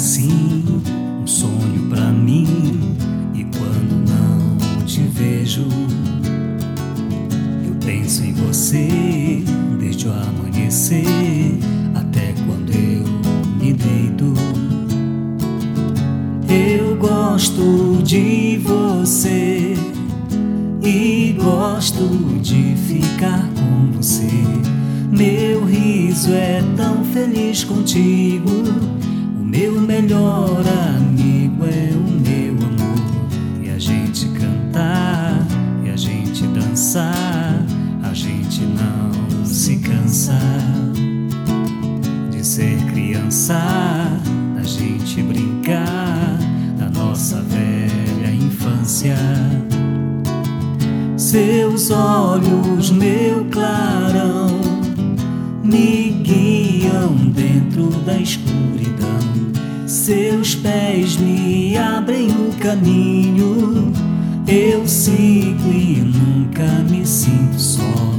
assim um sonho pra mim. E quando não te vejo, eu penso em você desde o amanhecer até quando eu me deito. Eu gosto de você e gosto de ficar com você. Meu riso é tão feliz contigo. Melhor amigo é o meu amor. E a gente cantar, e a gente dançar, a gente não se cansa de ser criança, da gente brincar da nossa velha infância. Seus olhos, meu clarão, me guiam dentro da escuridão. Seus pés me abrem o caminho. Eu sigo e nunca me sinto só.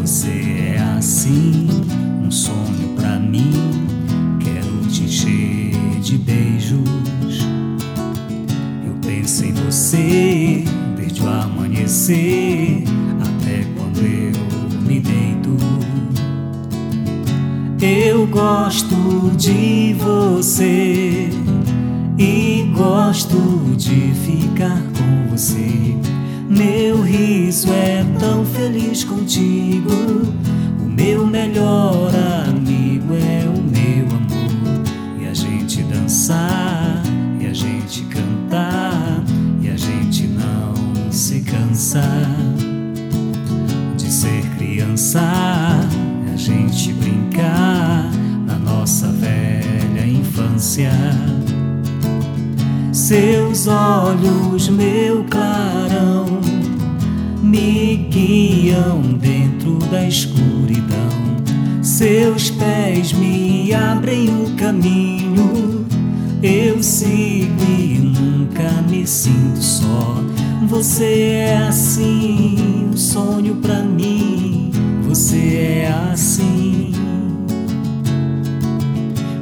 Você é assim, um sonho pra mim. Quero te encher de beijos. Eu penso em você desde o amanhecer até quando eu me deito. Eu gosto de você e gosto de ficar com você. Meu riso é tão feliz contigo. O meu melhor amigo é o meu amor. E a gente dançar, e a gente cantar, e a gente não se cansa de ser criança. A gente brincar na nossa velha infância. Seus olhos, meu clarão, me guiam dentro da escuridão. Seus pés me abrem o caminho. Eu sigo e nunca me sinto só. Você é assim,